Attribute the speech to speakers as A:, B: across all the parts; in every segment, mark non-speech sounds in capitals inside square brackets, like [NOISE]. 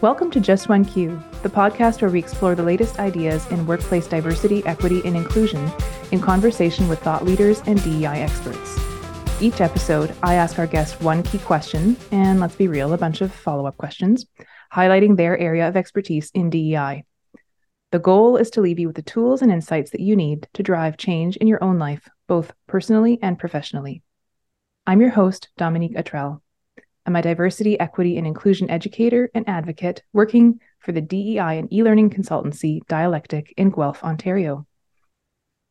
A: Welcome to Just One Q, the podcast where we explore the latest ideas in workplace diversity, equity, and inclusion in conversation with thought leaders and DEI experts. Each episode, I ask our guests one key question, and let's be real, a bunch of follow up questions, highlighting their area of expertise in DEI. The goal is to leave you with the tools and insights that you need to drive change in your own life, both personally and professionally. I'm your host, Dominique Atrell. I'm a diversity, equity, and inclusion educator and advocate working for the DEI and e learning consultancy Dialectic in Guelph, Ontario.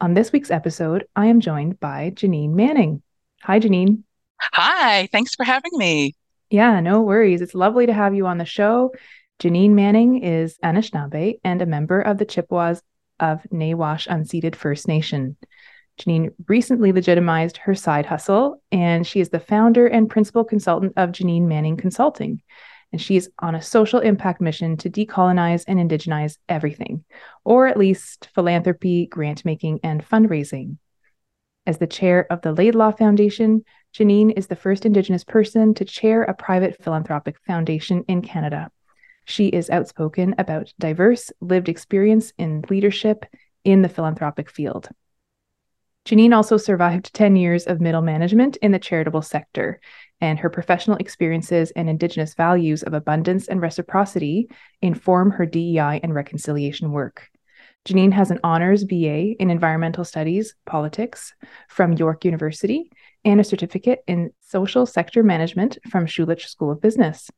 A: On this week's episode, I am joined by Janine Manning. Hi, Janine.
B: Hi, thanks for having me.
A: Yeah, no worries. It's lovely to have you on the show. Janine Manning is Anishinaabe and a member of the Chippewas of Nawash Unceded First Nation. Janine recently legitimized her side hustle, and she is the founder and principal consultant of Janine Manning Consulting. And she's on a social impact mission to decolonize and indigenize everything, or at least philanthropy, grant making, and fundraising. As the chair of the Laidlaw Foundation, Janine is the first Indigenous person to chair a private philanthropic foundation in Canada. She is outspoken about diverse lived experience in leadership in the philanthropic field. Janine also survived 10 years of middle management in the charitable sector, and her professional experiences and Indigenous values of abundance and reciprocity inform her DEI and reconciliation work. Janine has an honors BA in environmental studies, politics from York University, and a certificate in social sector management from Schulich School of Business.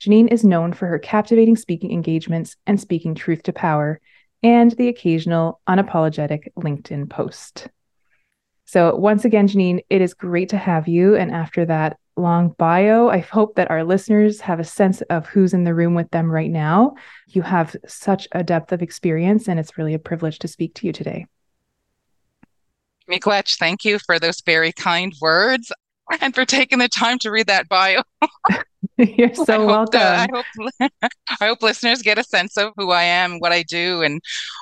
A: Janine is known for her captivating speaking engagements and speaking truth to power, and the occasional unapologetic LinkedIn post. So, once again, Janine, it is great to have you. And after that long bio, I hope that our listeners have a sense of who's in the room with them right now. You have such a depth of experience, and it's really a privilege to speak to you today.
B: Miigwech, thank you for those very kind words and for taking the time to read that bio. [LAUGHS] [LAUGHS]
A: You're so
B: I uh,
A: welcome.
B: I hope [LAUGHS] I hope listeners get a sense of who I am, what I do, and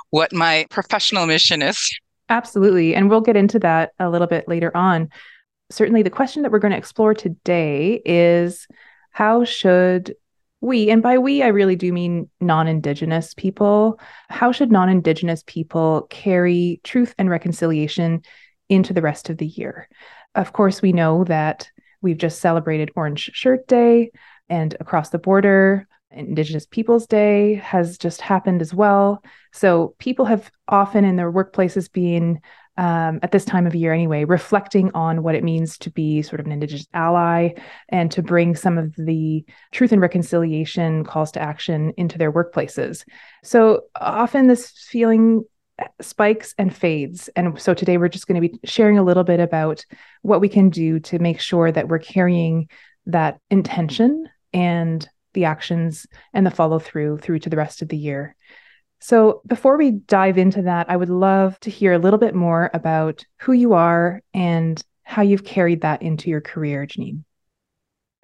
B: what my professional mission is.
A: Absolutely. And we'll get into that a little bit later on. Certainly, the question that we're going to explore today is how should we, and by we, I really do mean non Indigenous people, how should non Indigenous people carry truth and reconciliation into the rest of the year? Of course, we know that we've just celebrated Orange Shirt Day and across the border, Indigenous Peoples Day has just happened as well. So people have often in their workplaces been, um, at this time of year anyway, reflecting on what it means to be sort of an Indigenous ally and to bring some of the truth and reconciliation calls to action into their workplaces. So often this feeling spikes and fades. And so today we're just going to be sharing a little bit about what we can do to make sure that we're carrying that intention and the actions and the follow through through to the rest of the year. So, before we dive into that, I would love to hear a little bit more about who you are and how you've carried that into your career, Janine.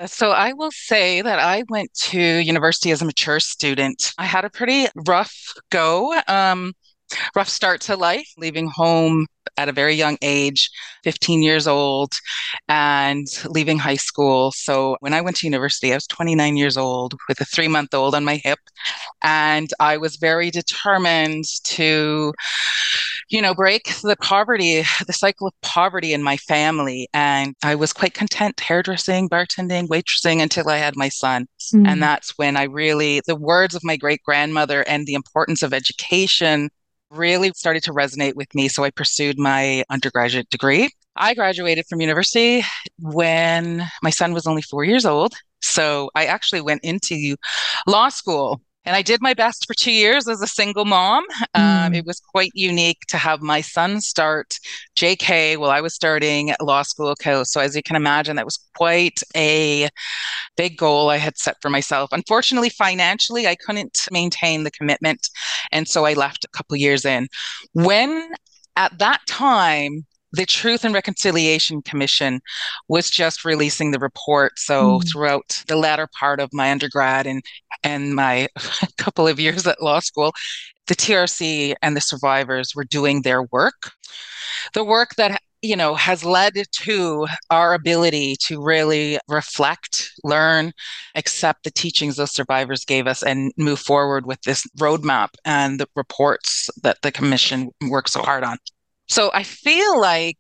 B: So I will say that I went to university as a mature student. I had a pretty rough go. Um, rough start to life, leaving home at a very young age, 15 years old, and leaving high school. So when I went to university, I was 29 years old with a three month old on my hip. And I was very determined to, you know, break the poverty, the cycle of poverty in my family. And I was quite content hairdressing, bartending, waitressing until I had my son. Mm. And that's when I really, the words of my great grandmother and the importance of education really started to resonate with me. So I pursued my undergraduate degree. I graduated from university when my son was only four years old. So I actually went into law school and I did my best for two years as a single mom. Um, mm. Um, it was quite unique to have my son start JK while I was starting law school. So, as you can imagine, that was quite a big goal I had set for myself. Unfortunately, financially, I couldn't maintain the commitment. And so I left a couple years in. When at that time, the Truth and Reconciliation Commission was just releasing the report. So mm. throughout the latter part of my undergrad and and my [LAUGHS] couple of years at law school, the TRC and the survivors were doing their work. The work that you know, has led to our ability to really reflect, learn, accept the teachings those survivors gave us, and move forward with this roadmap and the reports that the commission worked so hard on. So I feel like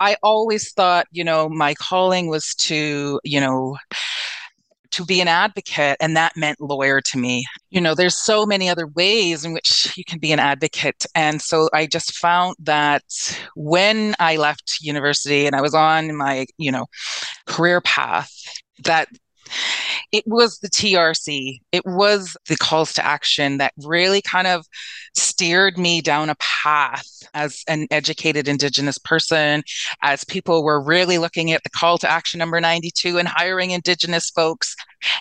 B: I always thought, you know, my calling was to, you know, to be an advocate, and that meant lawyer to me. You know, there's so many other ways in which you can be an advocate. And so I just found that when I left university and I was on my, you know, career path, that it was the TRC, it was the calls to action that really kind of steered me down a path as an educated Indigenous person, as people were really looking at the call to action number 92 and hiring Indigenous folks.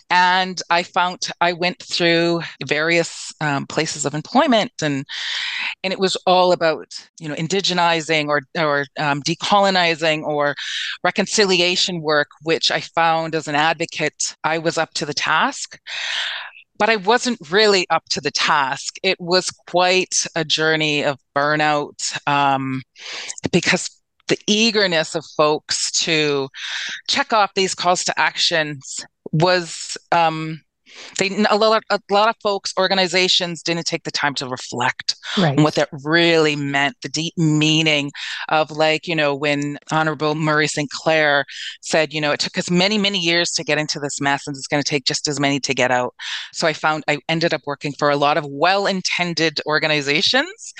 B: And I found I went through various um, places of employment and and it was all about you know indigenizing or or um, decolonizing or reconciliation work which i found as an advocate i was up to the task but I wasn't really up to the task. It was quite a journey of burnout um, because the eagerness of folks to check off these calls to actions was um, they a lot of, a lot of folks organizations didn't take the time to reflect right. on what that really meant the deep meaning of like you know when honorable murray sinclair said you know it took us many many years to get into this mess and it's going to take just as many to get out so i found i ended up working for a lot of well-intended organizations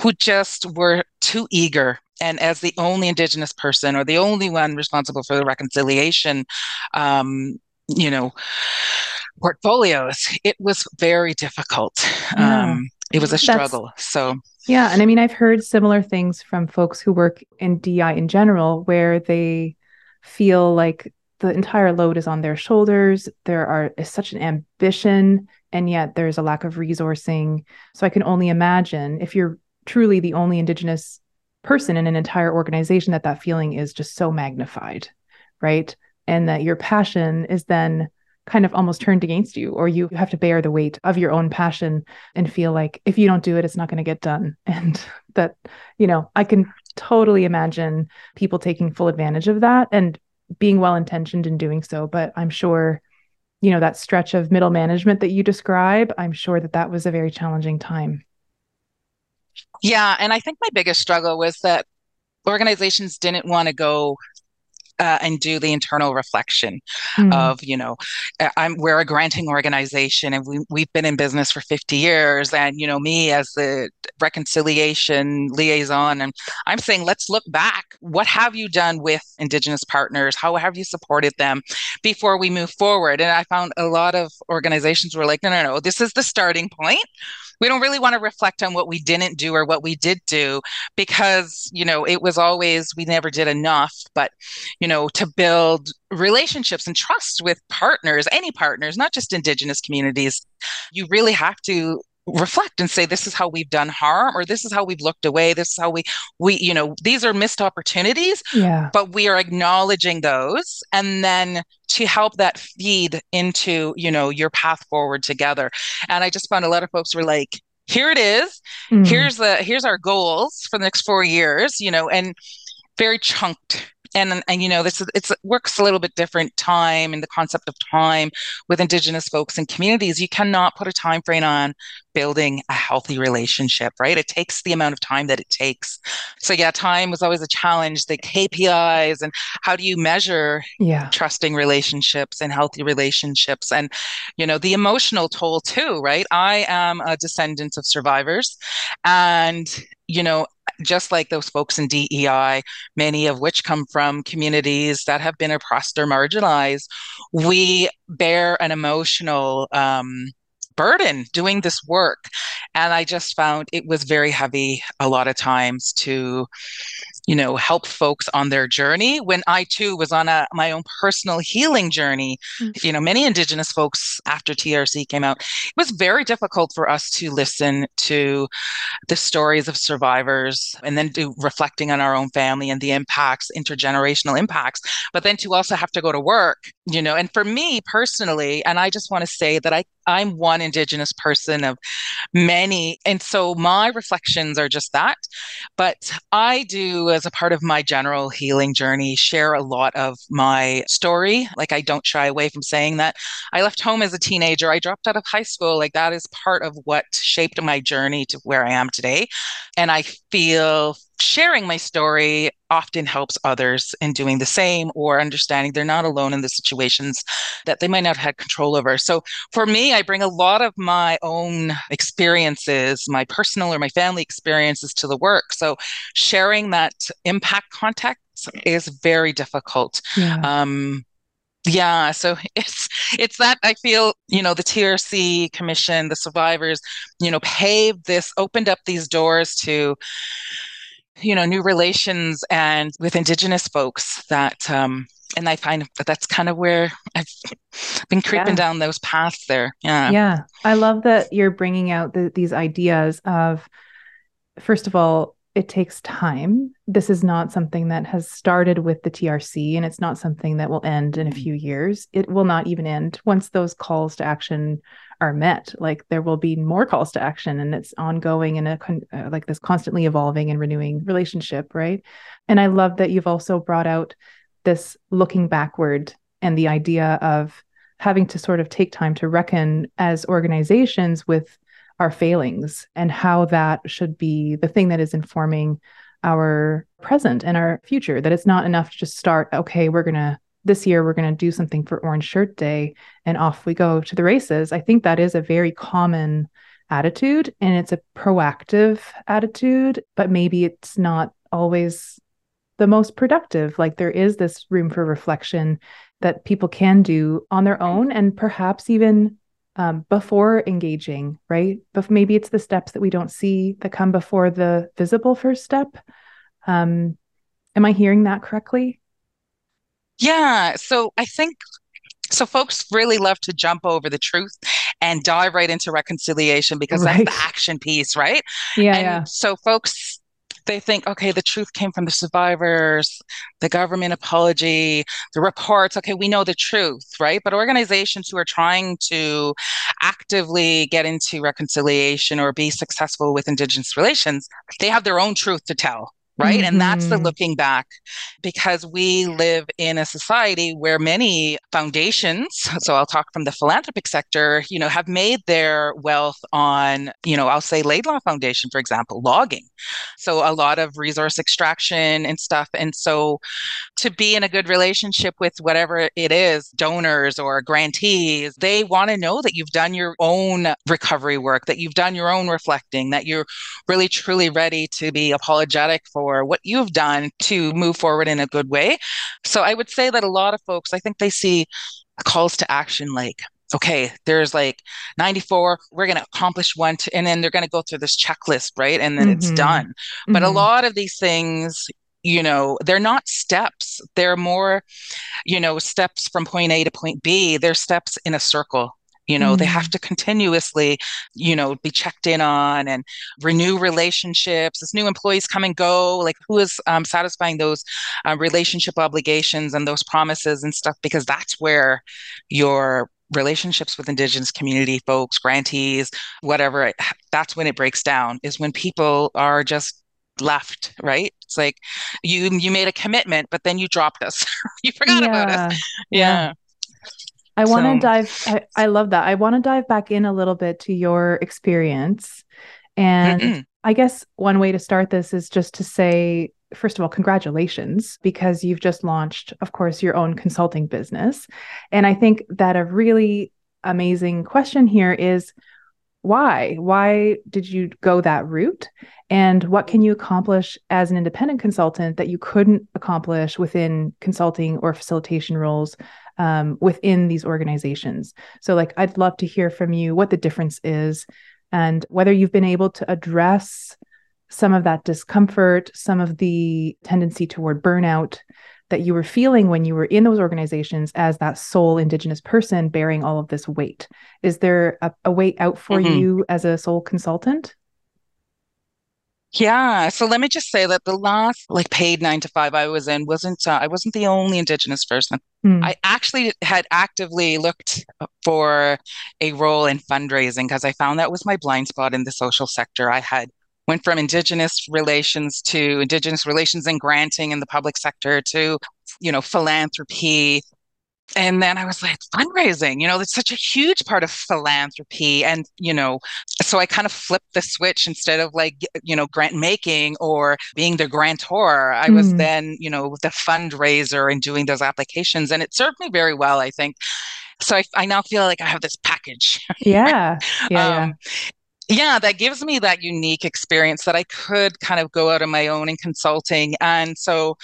B: who just were too eager and as the only indigenous person or the only one responsible for the reconciliation um, you know portfolios, it was very difficult. Yeah. Um, it was a struggle. That's, so,
A: yeah. And I mean, I've heard similar things from folks who work in DI in general, where they feel like the entire load is on their shoulders. There are is such an ambition, and yet there's a lack of resourcing. So I can only imagine if you're truly the only Indigenous person in an entire organization, that that feeling is just so magnified, right? And that your passion is then kind of almost turned against you or you have to bear the weight of your own passion and feel like if you don't do it it's not going to get done. [LAUGHS] And that you know i can totally imagine people taking full advantage of that and being well intentioned in doing so. But i'm sure you know that stretch of middle management that you describe i'm sure that that was a very challenging time.
B: Yeah and i think my biggest struggle was that organizations didn't want to go uh, and do the internal reflection mm. of you know i'm we're a granting organization and we, we've been in business for 50 years and you know me as the reconciliation liaison and i'm saying let's look back. What have you done with indigenous partners? How have you supported them before we move forward? And i found a lot of organizations were like no no no this is the starting point we don't really want to reflect on what we didn't do or what we did do because you know it was always we never did enough but you know to build relationships and trust with partners any partners not just indigenous communities you really have to reflect and say this is how we've done harm or this is how we've looked away this is how we we you know these are missed opportunities
A: yeah.
B: but we are acknowledging those and then to help that feed into you know your path forward together. And i just found a lot of folks were like here it is. Mm. here's the here's our goals for the next four years you know and very chunked. And and you know this is it's it works a little bit different time and the concept of time with indigenous folks and communities. You cannot put a time frame on building a healthy relationship right? It takes the amount of time that it takes. So yeah time was always a challenge the kpis and how do you measure
A: yeah.
B: trusting relationships and healthy relationships? And you know the emotional toll too right? I am a descendant of survivors and you know just like those folks in DEI, many of which come from communities that have been oppressed or marginalized, we bear an emotional um, burden doing this work. And I just found it was very heavy a lot of times to you know help folks on their journey when i too was on a my own personal healing journey mm-hmm. you know many indigenous folks after trc came out it was very difficult for us to listen to the stories of survivors and then do reflecting on our own family and the impacts intergenerational impacts but then to also have to go to work you know and for me personally and i just want to say that i I'm one Indigenous person of many. And so my reflections are just that. But I do, as a part of my general healing journey, share a lot of my story. Like, I don't shy away from saying that. I left home as a teenager. I dropped out of high school. Like, that is part of what shaped my journey to where I am today. And I feel sharing my story often helps others in doing the same or understanding they're not alone in the situations that they might not have had control over. So for me, I bring a lot of my own experiences, my personal or my family experiences to the work. So sharing that impact context is very difficult. Yeah. Um, yeah so [LAUGHS] it's it's that i feel you know the trc commission the survivors you know paved this opened up these doors to you know new relations and with indigenous folks that um and i find that that's kind of where i've been creeping yeah. down those paths there. Yeah.
A: Yeah. I love that you're bringing out the, these ideas of first of all it takes time. This is not something that has started with the trc and it's not something that will end in a mm. few years. It will not even end once those calls to action are met like there will be more calls to action and it's ongoing and a uh, like this constantly evolving and renewing relationship right? And i love that you've also brought out this looking backward and the idea of having to sort of take time to reckon as organizations with our failings and how that should be the thing that is informing our present and our future that it's not enough to just start okay we're going to this year we're going to do something for Orange Shirt Day and off we go to the races. I think that is a very common attitude and it's a proactive attitude, but maybe it's not always the most productive. Like there is this room for reflection that people can do on their own and perhaps even um, before engaging, right? But maybe it's the steps that we don't see that come before the visible first step. Um, am I hearing that correctly?
B: Yeah. So I think so folks really love to jump over the truth and dive right into reconciliation because right. that's the action piece, right?
A: Yeah. And yeah.
B: so folks they think, okay, the truth came from the survivors, the government apology, the reports. Okay, we know the truth, right? But organizations who are trying to actively get into reconciliation or be successful with Indigenous relations, they have their own truth to tell, right? Mm-hmm. And that's the mm-hmm. looking back because we live in a society where many foundations, so I'll talk from the philanthropic sector, you know, have made their wealth on, you know, I'll say Laidlaw Foundation, for example, logging. So a lot of resource extraction and stuff. And so to be in a good relationship with whatever it is, donors or grantees, they want to know that you've done your own recovery work, that you've done your own reflecting, that you're really truly ready to be apologetic for for what you've done to move forward in a good way. So I would say that a lot of folks, I think they see calls to action like, okay, there's like 94, we're going to accomplish one, and then they're going to go through this checklist, right? And then mm-hmm. it's done. Mm-hmm. But a mm-hmm. lot of these things, you know, they're not steps. They're more, you know, steps from point A to point B. They're steps in a circle you know mm. they have mm. to continuously you know be checked in on and renew relationships as new employees come and go like who is um, satisfying those uh, relationship obligations and those promises and stuff because that's where your relationships with indigenous community folks grantees whatever that's when it breaks down is when people are just left right it's like you you made a commitment but then you dropped us [LAUGHS] you forgot yeah. about us yeah. yeah.
A: I want to so. dive. I, I, love that. I want to dive back in a little bit to your experience. And I guess one way to start this is just to say, first of all, congratulations, because you've just launched, of course, your own consulting business. And I think that a really amazing question here is why? Why did you go that route? And what can you accomplish as an independent consultant that you couldn't accomplish within consulting or facilitation roles um, within these organizations. So, like, I'd love to hear from you what the difference is and whether you've been able to address some of that discomfort, some of the tendency toward burnout that you were feeling when you were in those organizations as that sole Indigenous person bearing all of this weight. Is there a, a way out for mm-hmm. you as a sole consultant?
B: Yeah, so let me just say that the last like paid nine to five I was in wasn't uh, I wasn't the only Indigenous person. Mm. I actually had actively looked for a role in fundraising because I found that was my blind spot in the social sector. I had went from Indigenous relations to Indigenous relations and granting in the public sector to you know philanthropy and then I was like, fundraising, you know, that's such a huge part of philanthropy. And, you know, so I kind of flipped the switch instead of like, you know, grant making or being the grantor. I mm. was then, you know, the fundraiser and doing those applications. And it served me very well, I think. So I, I now feel like I have this package. [LAUGHS]
A: Yeah. Yeah. um,
B: yeah, that gives me that unique experience that I could kind of go out on my own in consulting. And so,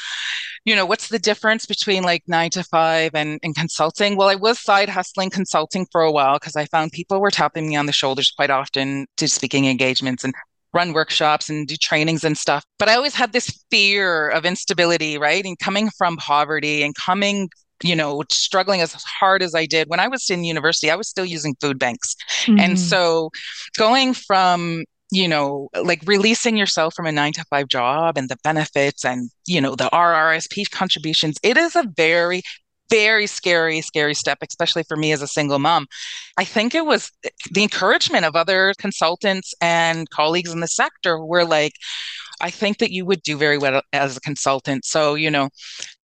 B: you know, what's the difference between like nine to five and, and consulting? Well, I was side hustling consulting for a while because I found people were tapping me on the shoulders quite often to speaking engagements and run workshops and do trainings and stuff. But I always had this fear of instability, right? And coming from poverty and coming you know, struggling as hard as I did when I was in university, I was still using food banks. Mm-hmm. And so going from, you know, like releasing yourself from a nine to five job and the benefits and, you know, the RRSP contributions, it is a very, very scary, scary step, especially for me as a single mom. I think it was the encouragement of other consultants and colleagues in the sector were like, I think that you would do very well as a consultant. So, you know,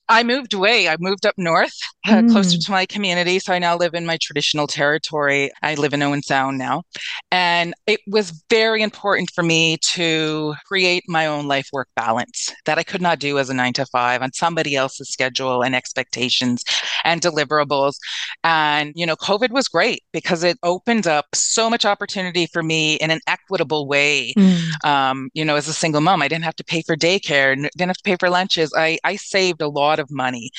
B: I moved away. I moved up north, uh, mm. closer to my community. So I now live in my traditional territory. I live in Owen Sound now. And it was very important for me to create my own life work balance that I could not do as a nine to five on somebody else's schedule and expectations and deliverables. And, you know, COVID was great because it opened up so much opportunity for me in an equitable way. Mm. Um, you know, as a single mom, I didn't have to pay for daycare, didn't have to pay for lunches. I, I saved a lot lot of money.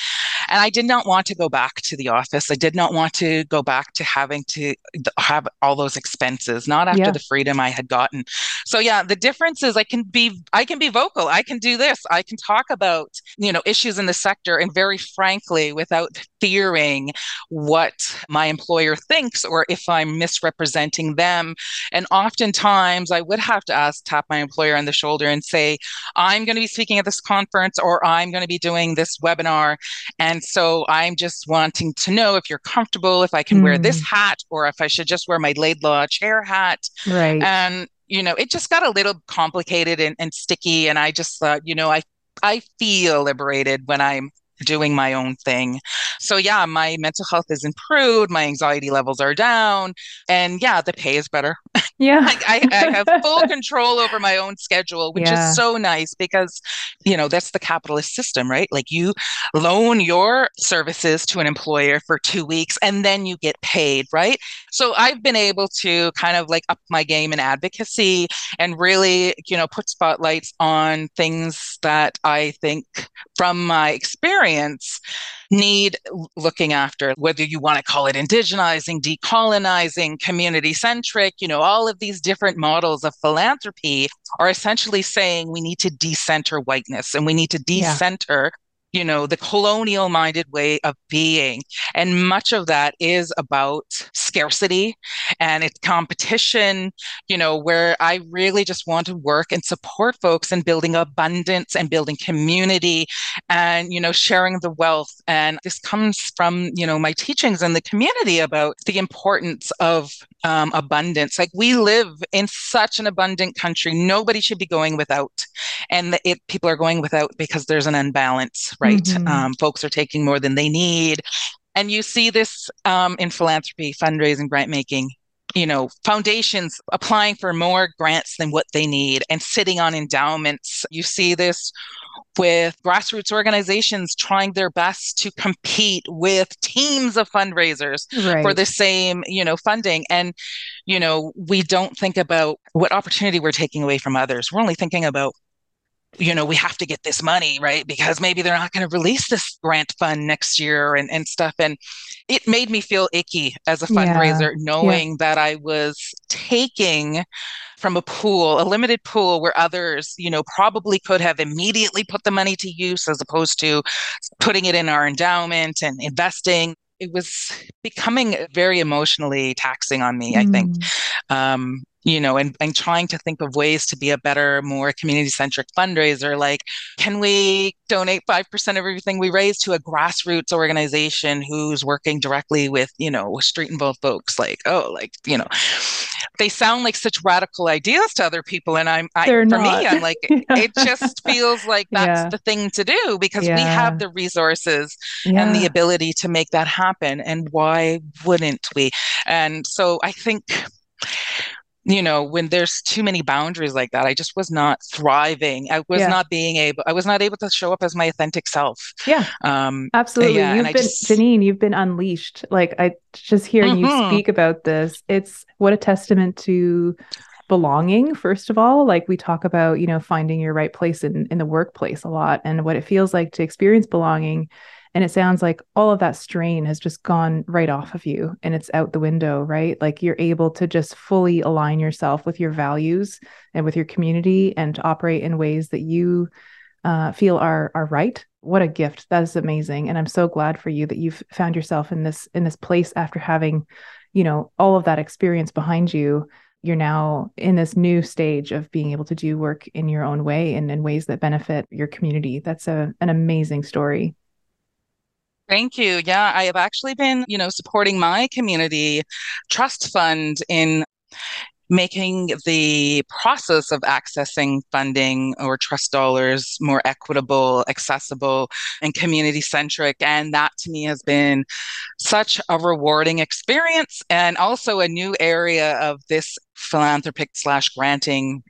B: And I did not want to go back to the office. I did not want to go back to having to have all those expenses, not after yeah. the freedom I had gotten. So yeah, the difference is I can be I can be vocal. I can do this. I can talk about, you know, issues in the sector and very frankly without fearing what my employer thinks or if I'm misrepresenting them. And oftentimes I would have to ask tap my employer on the shoulder and say, I'm going to be speaking at this conference or I'm going to be doing this webinar. And so I'm just wanting to know if you're comfortable, if I can mm. wear this hmm. hat, or if I should just wear my Laidlaw chair hat.
A: Right.
B: And, you know, it just got a little complicated and, and sticky. And I just thought, you know, I I feel liberated when I'm doing my own thing. So yeah, my mental health is improved, my anxiety levels are down, and yeah, the pay is better.
A: Yeah. [LAUGHS]
B: I, I, I, have full [LAUGHS] control over my own schedule, which yeah. is so nice because, you know, that's the capitalist system, right? Like you loan your services to an employer for two weeks and then you get paid, right? So I've been able to kind of like up my game in advocacy and really, you know, put spotlights on things that I think from my experience need looking after, whether you want to call it indigenizing, decolonizing, community centric, you know, all of these different models of philanthropy are essentially saying we need to decenter whiteness and we need to decenter yeah you know, the colonial minded way of being. And much of that is about scarcity and it's competition, you know, where I really just want to work and support folks in building abundance and building community and, you know, sharing the wealth. And this comes from, you know, my teachings in the community about the importance of um, abundance. Like we live in such an abundant country, nobody should be going without. And it, people are going without because there's an unbalance right? Mm-hmm. Um, folks are taking more than they need. And you see this um, in philanthropy, fundraising, grant making. You know, foundations applying for more grants than what they need and sitting on endowments. You see this with grassroots organizations trying their best to compete with teams of fundraisers right. for the same, you know, funding. And, you know, we don't think about what opportunity we're taking away from others. We're only thinking about you know, we have to get this money, right? Because maybe they're not going to release this grant fund next year and, and stuff. And it made me feel icky as a fundraiser, yeah. knowing yeah. that I was taking from a pool, a limited pool where others, you know, probably could have immediately put the money to use as opposed to putting it in our endowment and investing. It was becoming very emotionally taxing on me, mm. I think. Mm. Um, you know, and, and trying to think of ways to be a better, more community centric fundraiser. Like, can we donate 5% of everything we raise to a grassroots organization who's working directly with, you know, street involved folks? Like, oh, like, you know, they sound like such radical ideas to other people. And I'm, I, for not. me, I'm like, it just [LAUGHS] feels like that's yeah. the thing to do because yeah. we have the resources and the ability to make that happen. And why wouldn't we? And so I think you know when there's too many boundaries like that i just was not thriving. I was yeah. not being able i was not able to show up as my authentic self.
A: Yeah. Um absolutely. yeah, you've been just... janine you've been unleashed. Like i just hearing mm-hmm. you speak about this it's what a testament to belonging first of all. Like we talk about you know finding your right place in in the workplace a lot and what it feels like to experience belonging and it sounds like all of that strain has just gone right off of you and it's out the window, right? Like you're able to just fully align yourself with your values and with your community and operate in ways that you uh, feel are are right. What a gift! That is amazing, and I'm so glad for you that you've found yourself in this in this place after having, you know, all of that experience behind you you're now in this new stage of being able to do work in your own way and in ways that benefit your community. That's a, an amazing story.
B: Thank you. Yeah, I have actually been, you know, supporting my community trust fund in making the process of accessing funding or trust dollars more equitable, accessible, and community centric. And that to me has been such a rewarding experience and also a new area of this philanthropic slash granting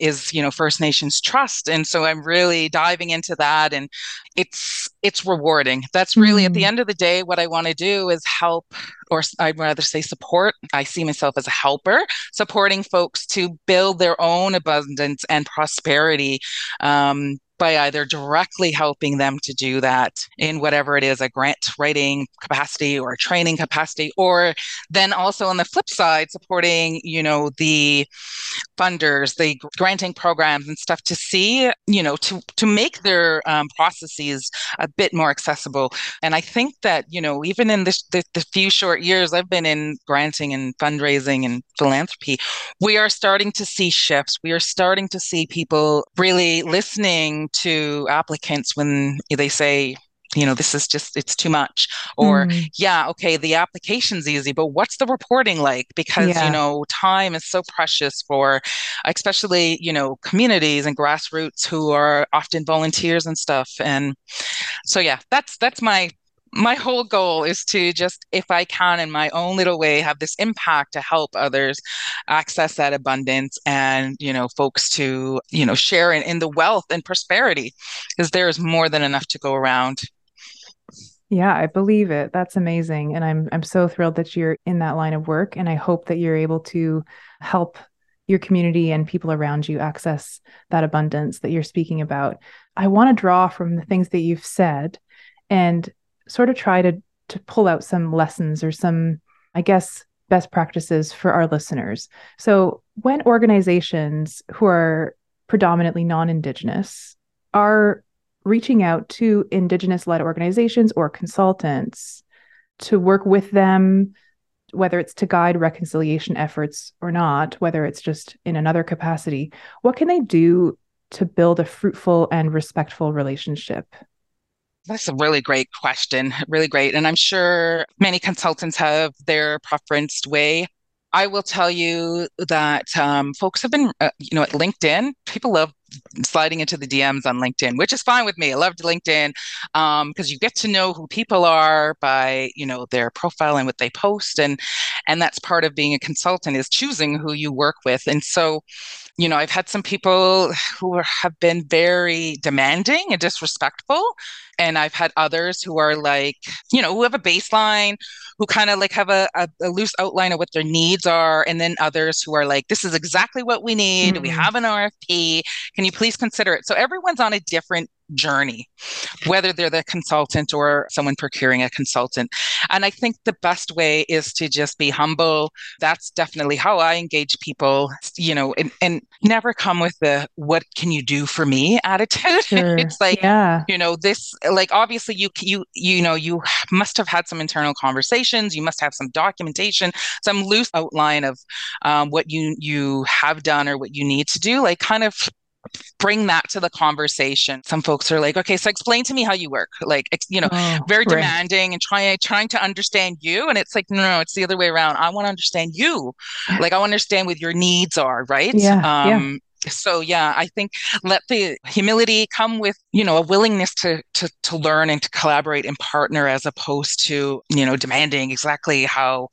B: is you know first nations trust and so i'm really diving into that and it's it's rewarding that's really mm. at the mm. end of the day what i want to do is help or i'd rather say support i see myself as a helper supporting folks to build their own abundance and prosperity um, by either directly helping them to do that in whatever it is a grant writing capacity or training capacity or then also on the flip side supporting you know the funders the granting programs and stuff to see you know to to make their um, processes a bit more accessible. And i think that you know even in this the, the few short years i've been in granting and fundraising and philanthropy we are starting to see shifts. We are starting to see people really listening to applicants when they say, you know, this is just, it's too much. Or, mm. yeah, okay, the application's easy, but what's the reporting like? Because, yeah. you know, time is so precious for, especially, you know, communities and grassroots who are often volunteers and stuff. And so, yeah, that's, that's my my whole goal is to just, if I can, in my own little way, have this impact to help others access that abundance and, you know, folks to, you know, share in, in the wealth and prosperity because there is more than enough to go around.
A: Yeah, I believe it. That's amazing. And I'm I'm so thrilled that you're in that line of work and I hope that you're able to help your community and people around you access that abundance that you're speaking about. I want to draw from the things that you've said and sort of try to to pull out some lessons or some i guess best practices for our listeners. So when organizations who are predominantly non-indigenous are reaching out to indigenous led organizations or consultants to work with them whether it's to guide reconciliation efforts or not whether it's just in another capacity what can they do to build a fruitful and respectful relationship
B: that's a really great question. Really great. And I'm sure many consultants have their preferenced way. I will tell you that um, folks have been, uh, you know, at LinkedIn, people love sliding into the DMs on LinkedIn, which is fine with me. I loved LinkedIn because um, you get to know who people are by you know their profile and what they post, and and that's part of being a consultant is choosing who you work with. And so, you know, I've had some people who have been very demanding and disrespectful, and I've had others who are like, you know, who have a baseline, who kind of like have a, a, a, loose outline of what their needs are, and then others who are like, this is exactly what we need. Mm-hmm. We have an RFP. Can you please consider it? So everyone's on a different journey, whether they're the consultant or someone procuring a consultant. And I think the best way is to just be humble. That's definitely how I engage people, you know, and, and never come with the what can you do for me attitude. [LAUGHS] Sure. it's like, yeah. you know, this like obviously you you you know, you must have had some internal conversations, you must have some documentation, some loose outline of um, what you you have done or what you need to do. Like kind of bring that to the conversation. Some folks are like, okay, so explain to me how you work. Like, you know, oh, very right. demanding and trying trying to understand you. And it's like, no, no, it's the other way around. I want to understand you. Like, I want to understand what your needs are, right?
A: Yeah. Um,
B: yeah. So yeah, I think let the humility come with, you know, a willingness to to to learn and to collaborate and partner as opposed to, you know, demanding exactly how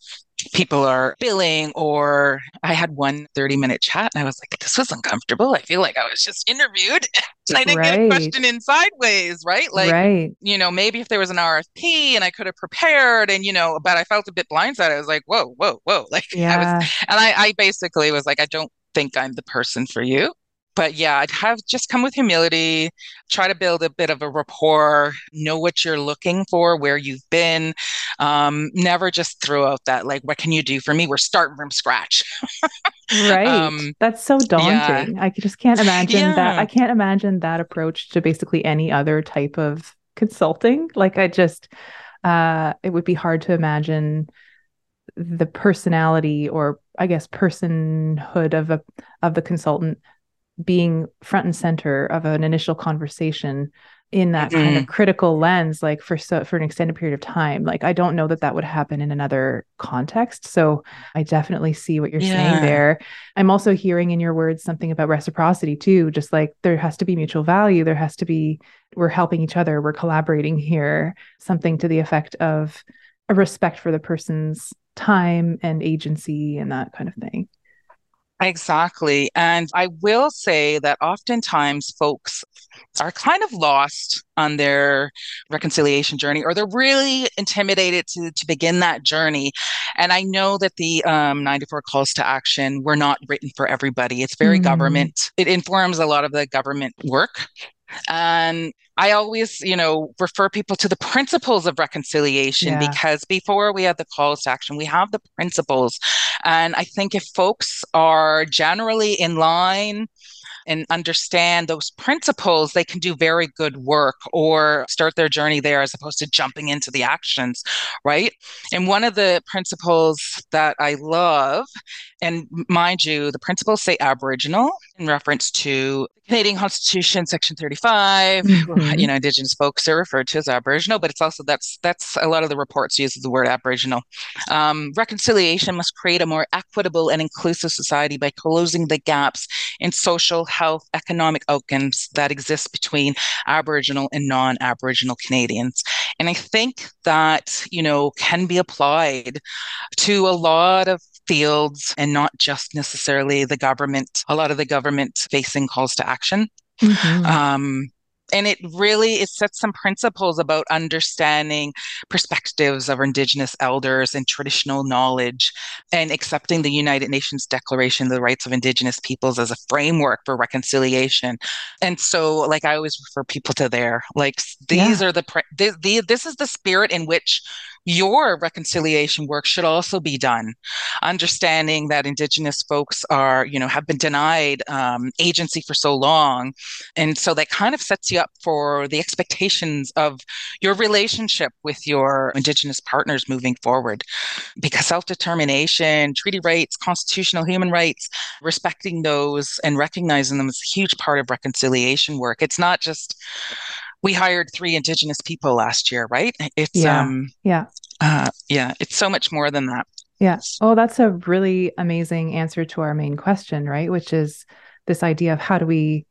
B: people are billing or I had one 30 minute chat and I was like, this was uncomfortable. I feel like I was just interviewed and I didn't right. get a question in sideways, right? Like, right. you know, maybe if there was an RFP and I could have prepared and, you know, but I felt a bit blindsided. I was like, whoa, whoa, whoa. [LAUGHS] Like yeah. I was, and I, I basically was like, I don't think I'm the person for you but yeah, I'd have just come with humility, try to build a bit of a rapport, know what you're looking for, where you've been. Um, never just throw out that, like, what can you do for me? We're starting from scratch. [LAUGHS]
A: right. Um, That's so daunting. Yeah. I just can't imagine yeah. that. I can't imagine that approach to basically any other type of consulting. Like, I just, uh, it would be hard to imagine the personality or I guess personhood of a of the consultant being front and center of an initial conversation in that mm-hmm. kind of critical lens like for so for an extended period of time. Like i don't know that that would happen in another context. So i definitely see what you're yeah. saying there. I'm also hearing in your words something about reciprocity too just like there has to be mutual value. There has to be we're helping each other. We're collaborating here. Something to the effect of a respect for the person's time and agency and that kind of thing
B: Exactly. And I will say that oftentimes folks are kind of lost on their reconciliation journey or they're really intimidated to, to begin that journey. And I know that the um, 94 calls to action were not written for everybody. It's very mm. government, it informs a lot of the government work. And I always, you know, refer people to the principles of reconciliation yeah. because before we have the calls to action, we have the principles. And I think if folks are generally in line and understand those principles, they can do very good work or start their journey there as opposed to jumping into the actions, right? And one of the principles that I love, and mind you, the principles say Aboriginal in reference to Canadian Constitution, Section 35. Mm-hmm. You know, Indigenous folks are referred to as Aboriginal, but it's also that's that's a lot of the reports use the word Aboriginal. Um, reconciliation must create a more equitable and inclusive society by closing the gaps in social, health, economic outcomes that exist between Aboriginal and non-Aboriginal Canadians. And I think that you know can be applied to a lot of fields and not just necessarily the government, a lot of the government facing calls to action. Mm-hmm. Um, and it really it sets some principles about understanding perspectives of indigenous elders and traditional knowledge and accepting the united nations declaration of the rights of indigenous peoples as a framework for reconciliation and so like i always refer people to there like these yeah. are the, the, the this is the spirit in which your reconciliation work should also be done. Understanding that indigenous folks are you know have been denied um, agency for so long and so that kind of sets you up for the expectations of your relationship with your indigenous partners moving forward. Because self-determination treaty rights constitutional human rights respecting those and recognizing them is a huge part of reconciliation work. It's not just we hired three indigenous people last year right? It's
A: yeah.
B: um
A: yeah.
B: uh yeah it's so much more than that.
A: Yes oh that's a really amazing answer to our main question right? Which is this idea of how do we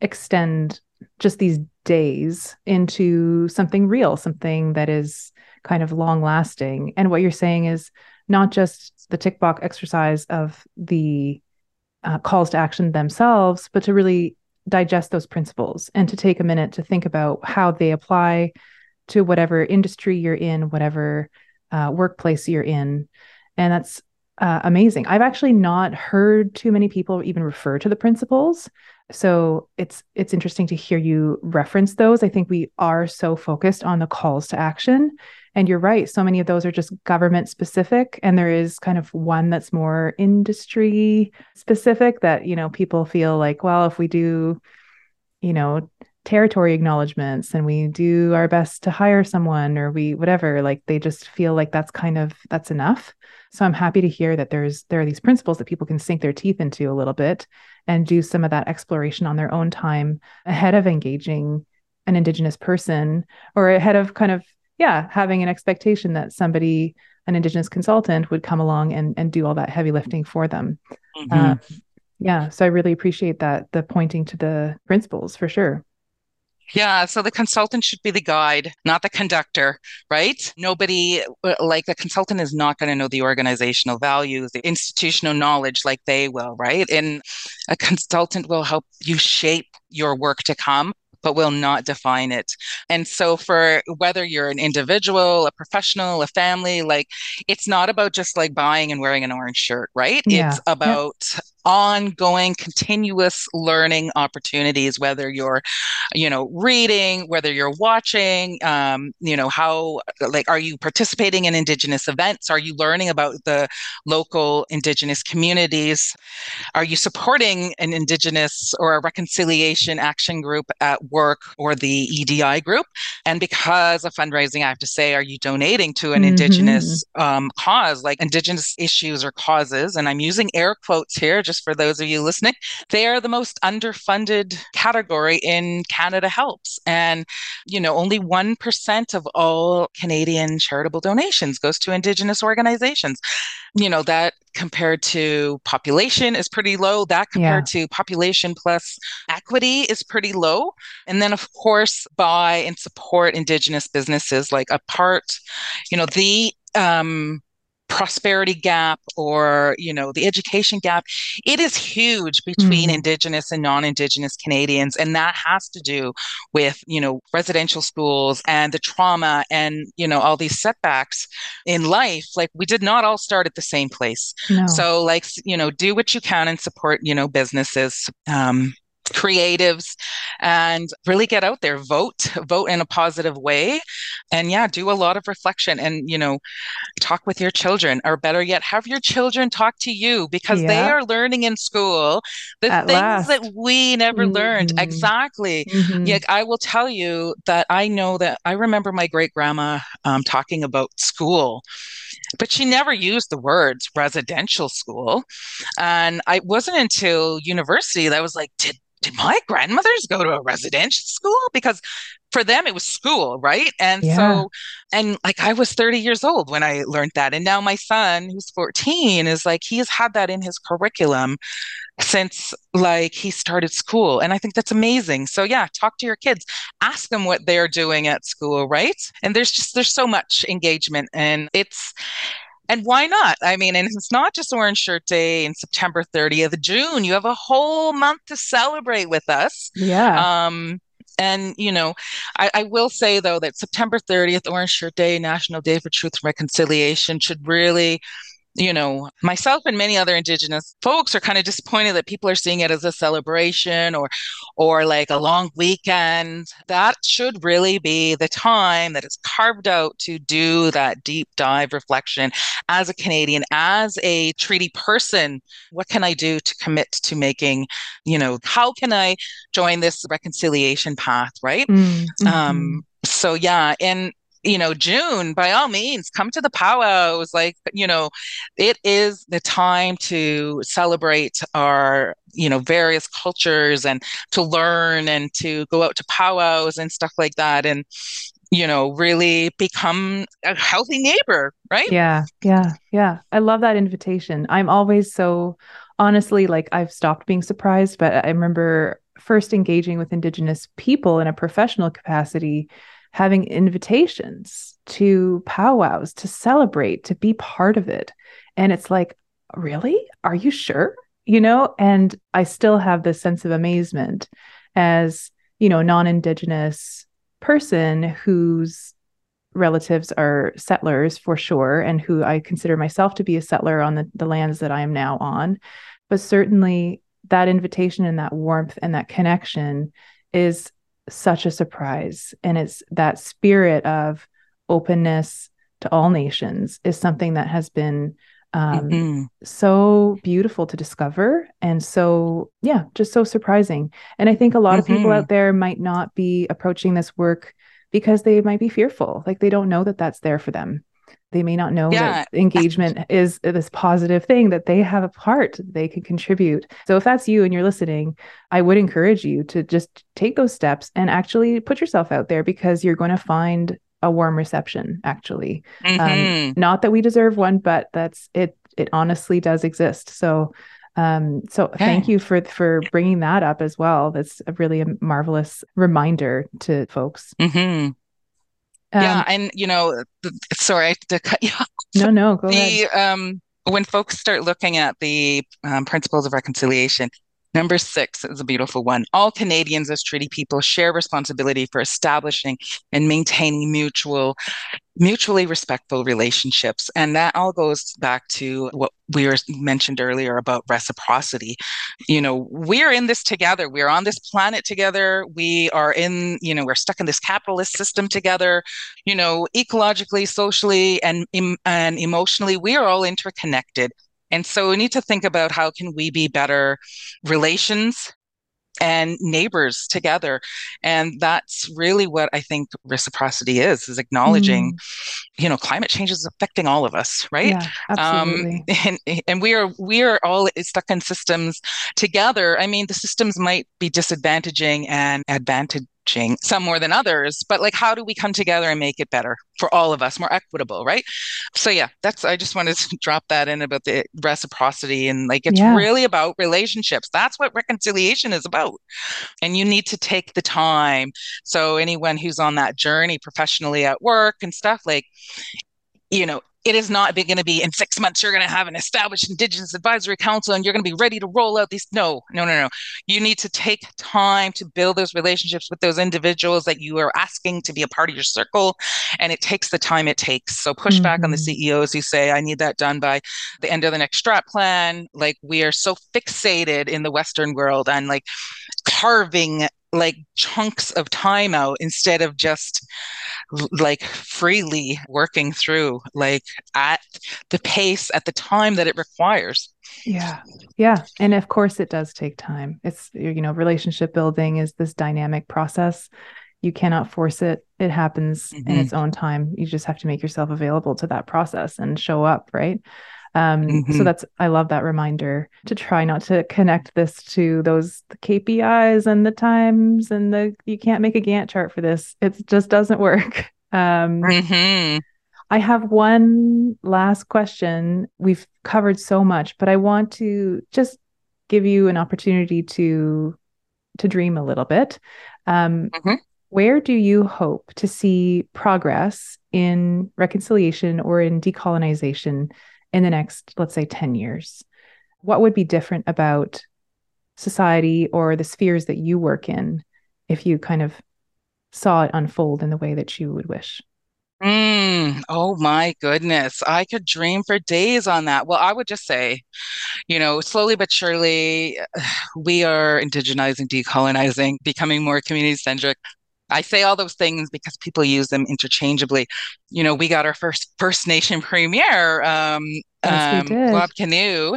A: extend just these days into something real something that is kind of long lasting and what you're saying is not just the tick box exercise of the uh, calls to action themselves but to really digest those principles and to take a minute to think about how they apply to whatever industry you're in, whatever uh, workplace you're in. And that's uh, amazing. I've actually not heard too many people even refer to the principles. So it's it's interesting to hear you reference those. I think we are so focused on the calls to action. And you're right, so many of those are just government specific and there is kind of one that's more industry specific that, you know, people feel like, well, if we do, you know, territory acknowledgments and we do our best to hire someone or we whatever like they just feel like that's kind of that's enough. So i'm happy to hear that there's there are these principles that people can sink their teeth into a little bit and do some of that exploration on their own time ahead of engaging an indigenous person or ahead of kind of yeah having an expectation that somebody an indigenous consultant would come along and and do all that heavy lifting for them mm-hmm. um, yeah so i really appreciate that the pointing to the principles for sure
B: yeah, so the consultant should be the guide, not the conductor, right? Nobody, uh, like the consultant, is not going to know the organizational values, the institutional knowledge like they will, right? And a consultant will help you shape your work to come but will not define it. And so, for whether you're an individual, a professional, a family, like it's not about just like buying and wearing an orange shirt, right? Yeah. It's about ongoing continuous learning opportunities whether you're you know reading whether you're watching um, you know how like are you participating in indigenous events? Are you learning about the local indigenous communities? Are you supporting an indigenous or a reconciliation action group at work or the edi group? And because of fundraising i have to say are you donating to an mm-hmm. indigenous um, cause? Like indigenous issues or causes and i'm using air quotes here just just for those of you listening, they are the most underfunded category in Canada Helps. And, you know, only 1% of all Canadian charitable donations goes to Indigenous organizations. You know, that compared to population is pretty low. That compared yeah. to population plus equity is pretty low. And then, of course, buy and support Indigenous businesses like Apart. you know, the um, prosperity gap or you know the education gap it is huge between mm. indigenous and non-indigenous canadians and that has to do with you know residential schools and the trauma and you know all these setbacks in life like we did not all start at the same place no. so like you know do what you can and support you know businesses um, creatives and really get out there vote vote in a positive way and yeah do a lot of reflection and you know talk with your children or better yet have your children talk to you because yeah. they are learning in school the At things last. that we never mm-hmm. learned exactly mm-hmm. yeah i will tell you that i know that i remember my great grandma um, talking about school but she never used the words residential school and i wasn't until university that I was like did did my grandmothers go to a residential school? Because for them it was school, right? And yeah. so, and like I was 30 years old when I learned that. And now my son, who's 14, is like, he has had that in his curriculum since like he started school. And I think that's amazing. So yeah, talk to your kids, ask them what they're doing at school, right? And there's just, there's so much engagement and it's, and why not? I mean, and it's not just Orange Shirt Day in September 30th, June. You have a whole month to celebrate with us.
A: Yeah.
B: Um, and you know, I, I, will say though that September 30th, Orange Shirt Day, National Day for Truth and Reconciliation, should really you know, myself and many other indigenous folks are kind of disappointed that people are seeing it as a celebration or or like a long weekend. That should really be the time that is carved out to do that deep dive reflection as a Canadian, as a treaty person. What can I do to commit to making, you know, how can I join this reconciliation path, right? Mm-hmm. Um, so yeah, and you know, June, by all means, come to the powwows. Like, you know, it is the time to celebrate our, you know, various cultures and to learn and to go out to powwows and stuff like that. And, you know, really become a healthy neighbor, right?
A: Yeah. Yeah. Yeah. I love that invitation. I'm always so honestly like I've stopped being surprised, but I remember first engaging with Indigenous people in a professional capacity having invitations to powwows to celebrate, to be part of it. And it's like, really? Are you sure? You know, and I still have this sense of amazement as, you know, non-indigenous person whose relatives are settlers for sure and who I consider myself to be a settler on the, the lands that I am now on. But certainly that invitation and that warmth and that connection is such a surprise. And it's that spirit of openness to all nations is something that has been um, mm-hmm. so beautiful to discover and so yeah just so surprising and i think a lot mm-hmm. of people mm-hmm. out there might not be approaching this work because they might be fearful like they don't know that that's there for them they may not know yeah. that engagement is this positive thing that they have a part they can contribute so if that's you and you're listening i would encourage you to just take those steps and actually put yourself out there because you're going to find a warm reception actually um, mm-hmm. um, not that we deserve one but that's it it honestly does exist so um, so okay. thank you for for bringing that up as well that's a really a marvelous reminder to folks
B: mm-hmm. Um, yeah and you know sorry to cut you off [LAUGHS]
A: no no go
B: the,
A: ahead
B: um when folks start looking at the um, principles of reconciliation Number six is a beautiful one. All Canadians as treaty people share responsibility for establishing and maintaining mutual, mutually respectful relationships. And that all goes back to what we were mentioned earlier about reciprocity. You know, we're in this together. We're on this planet together. We are in, you know, we're stuck in this capitalist system together. You know, ecologically, socially, and and emotionally, we are all interconnected. And so we need to think about how can we be better relations and neighbors together and that's really what i think reciprocity is is acknowledging mm. you know climate change is affecting all of us right yeah,
A: absolutely.
B: Um, [LAUGHS] and and we are we are all stuck in systems together i mean the systems might be disadvantaging and advantage some more than others but like how do we come together and make it better for all of us more equitable right? So yeah that's i just wanted to [LAUGHS] drop that in about the reciprocity and like it's yeah. really about relationships. That's what reconciliation is about. And you need to take the time. So anyone who's on that journey professionally at work and stuff like you know it is not going to be in six months you're going to have an established indigenous advisory council and you're going to be ready to roll out these no no no no you need to take time to build those relationships with those individuals that you are asking to be a part of your circle and it takes the time it takes so push mm-hmm. back on the mm-hmm. ceos who say i need that done by the end of the next strat plan like we are so fixated in the western world on like carving like chunks of time out instead of just like freely working through like at the pace at the time that it requires.
A: Yeah. Yeah. And of course it does take time. It's you know relationship building is this dynamic process. You cannot force it. It happens mm-hmm. in its own time. You just have to make yourself available to that process and show up right um, mm-hmm. So that's I love that reminder to try not to connect this to those KPIs and the times and the you can't make a Gantt chart for this. It just doesn't work. [LAUGHS] Um, mm-hmm. I have one last question. We've covered so much, but I want to just give you an opportunity to to dream a little bit. Um, mm-hmm. Where do you hope to see progress in reconciliation or in decolonization in the next, let's say, 10 years? What would be different about society or the spheres that you work in if you kind of saw it unfold in the way that you would wish?
B: Mm, oh my goodness. I could dream for days on that. Well, I would just say, you know, slowly but surely, [SIGHS] we are indigenizing, decolonizing, becoming more community centric. I say all those things because people use them interchangeably. You know, we got our first First Nation [LAUGHS] premier, um, yes, um, Kinew,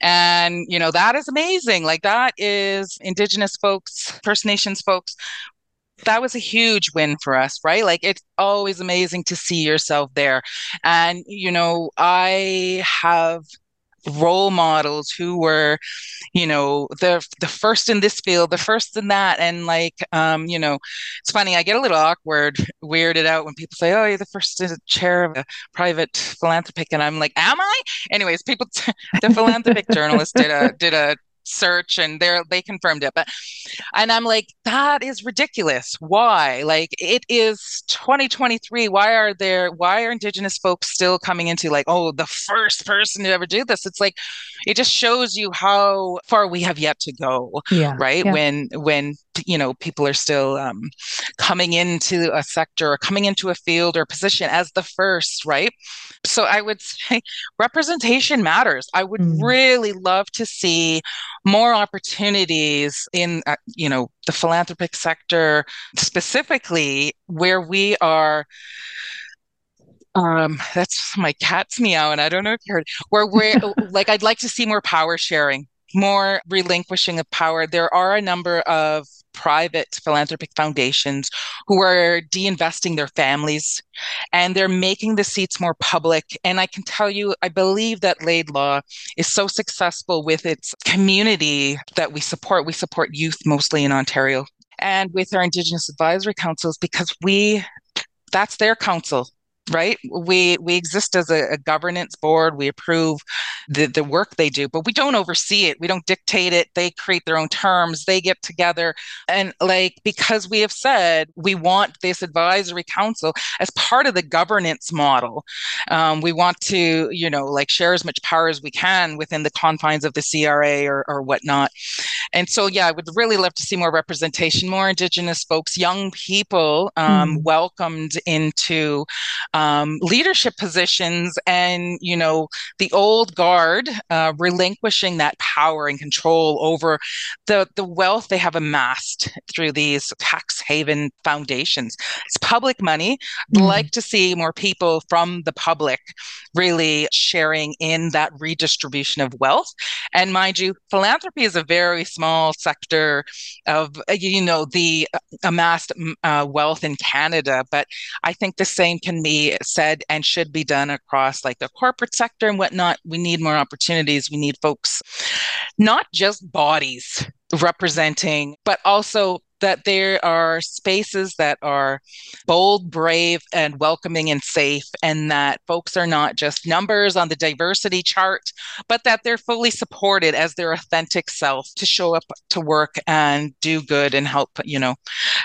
B: and you know that is amazing. Like that is Indigenous folks, First Nations folks. That was a huge win for us, right? Like it's always amazing to see yourself there, and you know I have role models who were you know the the first in this field the first in that. And like um you know it's funny i get a little awkward weirded out when people say oh you're the first chair of a private philanthropic and i'm like am i? Anyways people [LAUGHS] the philanthropic journalist did a did a search and they they confirmed it but and i'm like that is ridiculous. Why? Like it is 2023 why are there why are indigenous folks still coming into like oh the first person to ever do this? It's like it just shows you how far we have yet to go
A: yeah.
B: right?
A: Yeah.
B: when when you know people are still um, coming into a sector or coming into a field or position as the first right so i would [LAUGHS] say representation matters i would mm. really love to see more opportunities in uh, you know the philanthropic sector specifically where we are um that's my cat's meow and i don't know if you heard where we're [LAUGHS] like i'd like to see more power sharing more relinquishing of power. There are a number of private philanthropic foundations who are de-investing their families and they're making the seats more public. And i can tell you i believe that laidlaw is so successful with its community that we support we support youth mostly in ontario and with our indigenous advisory councils because we that's their council right? We we exist as a, a, governance board. We approve the the work they do but we don't oversee it. We don't dictate it. They create their own terms. They get together. And like because we have said we want this advisory council as part of the governance model um, we want to you know like share as much power as we can within the confines of the cra or, or whatnot. And so yeah i would really love to see more representation more indigenous folks young people um, mm. welcomed into um, leadership positions and you know the old guard uh, relinquishing that power and control over the the wealth they have amassed through these tax haven foundations. It's public money. Mm. like to see more people from the public really sharing in that redistribution of wealth. And mind you philanthropy is a very small sector of you know the amassed uh, wealth in canada but i think the same can be said and should be done across like the corporate sector and whatnot. We need more opportunities. We need folks, not just bodies representing, but also that there are spaces that are bold, brave, and welcoming and safe, and that folks are not just numbers on the diversity chart, but that they're fully supported as their authentic self to show up to work and do good and help, you know,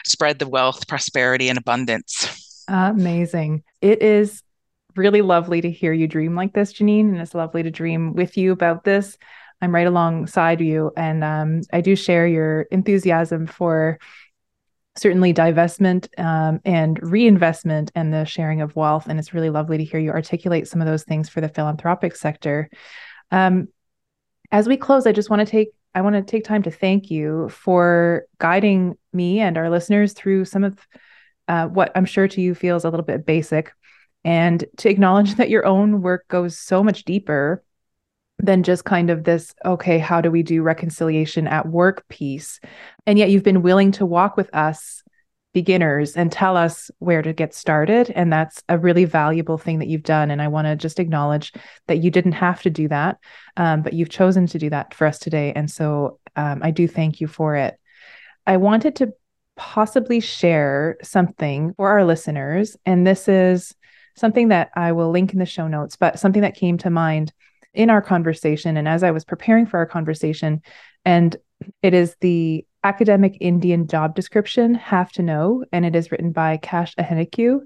B: spread the wealth, prosperity, and abundance.
A: Amazing. It is really lovely to hear you dream like this, Janine, and it's lovely to dream with you about this. I'm right alongside you, and um, I do share your enthusiasm for certainly divestment um, and reinvestment and the sharing of wealth. And it's really lovely to hear you articulate some of those things for the philanthropic sector. Um, as we close, I just want to take I want to take time to thank you for guiding me and our listeners through some of uh, what I'm sure to you feels a little bit basic, and to acknowledge [LAUGHS] that your own work goes so much deeper than just kind of this, okay, how do we do reconciliation at work piece? And yet you've been willing to walk with us beginners and tell us where to get started. And that's a really valuable thing that you've done. And I want to just acknowledge that you didn't have to do that, um, but you've chosen to do that for us today. And so um, I do thank you for it. I wanted to possibly share something for our listeners. And this is something that I will link in the show notes, but something that came to mind in our conversation and as I was preparing for our conversation. And it is the academic Indian job description, Have to Know, and it is written by Cash Ahenakew.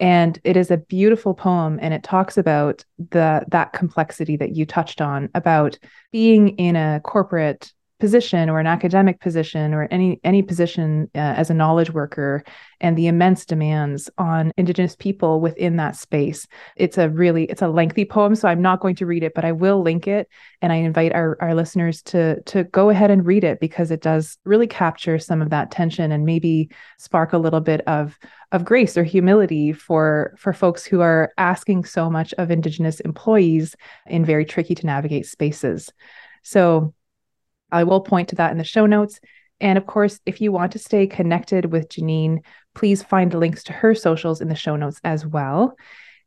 A: And it is a beautiful poem, and it talks about the that complexity that you touched on about being in a corporate position or an academic position or any any position uh, as a knowledge worker and the immense demands on indigenous people within that space. It's a really it's a lengthy poem so i'm not going to read it but i will link it and i invite our, our listeners to to go ahead and read it because it does really capture some of that tension and maybe spark a little bit of of grace or humility for for folks who are asking so much of indigenous employees in very tricky to navigate spaces. So I will point to that in the show notes. And of course, if you want to stay connected with Janine, please find links to her socials in the show notes as well.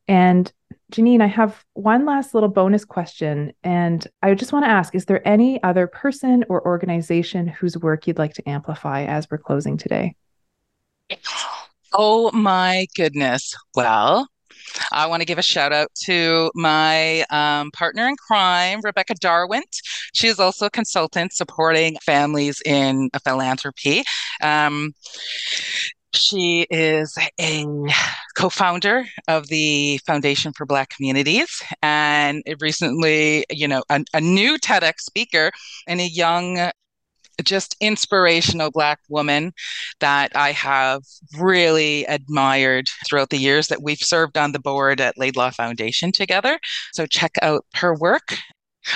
A: And Janine, I have one last little bonus question. And I just want to ask Is there any other person or organization whose work you'd like to amplify as we're closing today?
B: Oh my goodness. Well, I want to give a shout out to my um, partner in crime, Rebecca Darwent. She is also a consultant supporting families in philanthropy. Um, she is a co founder of the Foundation for Black Communities and recently, you know, a, a new TEDx speaker and a young just inspirational Black woman that I have really admired throughout the years that we've served on the board at Laidlaw Foundation together. So check out her work.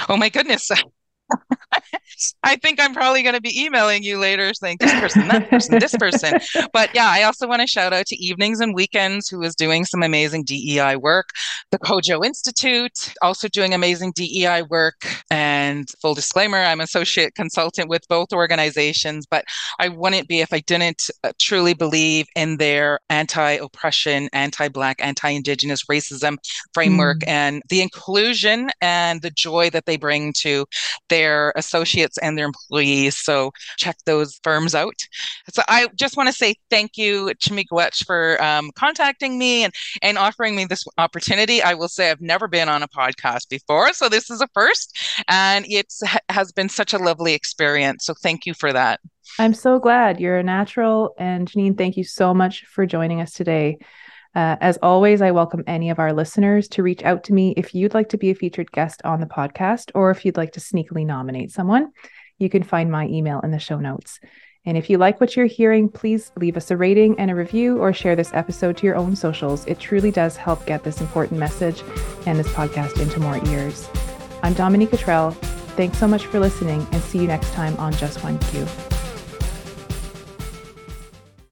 B: Oh my goodness. [LAUGHS] [LAUGHS] I think I'm probably going to be emailing you later saying this person, that person, this person. But yeah, I also want to shout out to Evenings and Weekends, who is doing some amazing DEI work. The Kojo Institute, also doing amazing DEI work. And full disclaimer, I'm associate consultant with both organizations, but I wouldn't be if I didn't uh, truly believe in their anti oppression, anti Black, anti Indigenous racism framework mm. and the inclusion and the joy that they bring to their associates and their employees. So check those firms out. So I just want to say thank you to Miigwech for um, contacting me and, and offering me this opportunity. I will say I've never been on a podcast before, so this is a first, and it has been such a lovely experience. So thank you for that.
A: I'm so glad you're a natural. And Janine, thank you so much for joining us today. Uh, as always, I welcome any of our listeners to reach out to me if you'd like to be a featured guest on the podcast or if you'd like to sneakily nominate someone. You can find my email in the show notes. And if you like what you're hearing, please leave us a rating and a review or share this episode to your own socials. It truly does help get this important message and this podcast into more ears. I'm Dominique Trell. Thanks so much for listening and see you next time on Just One Q.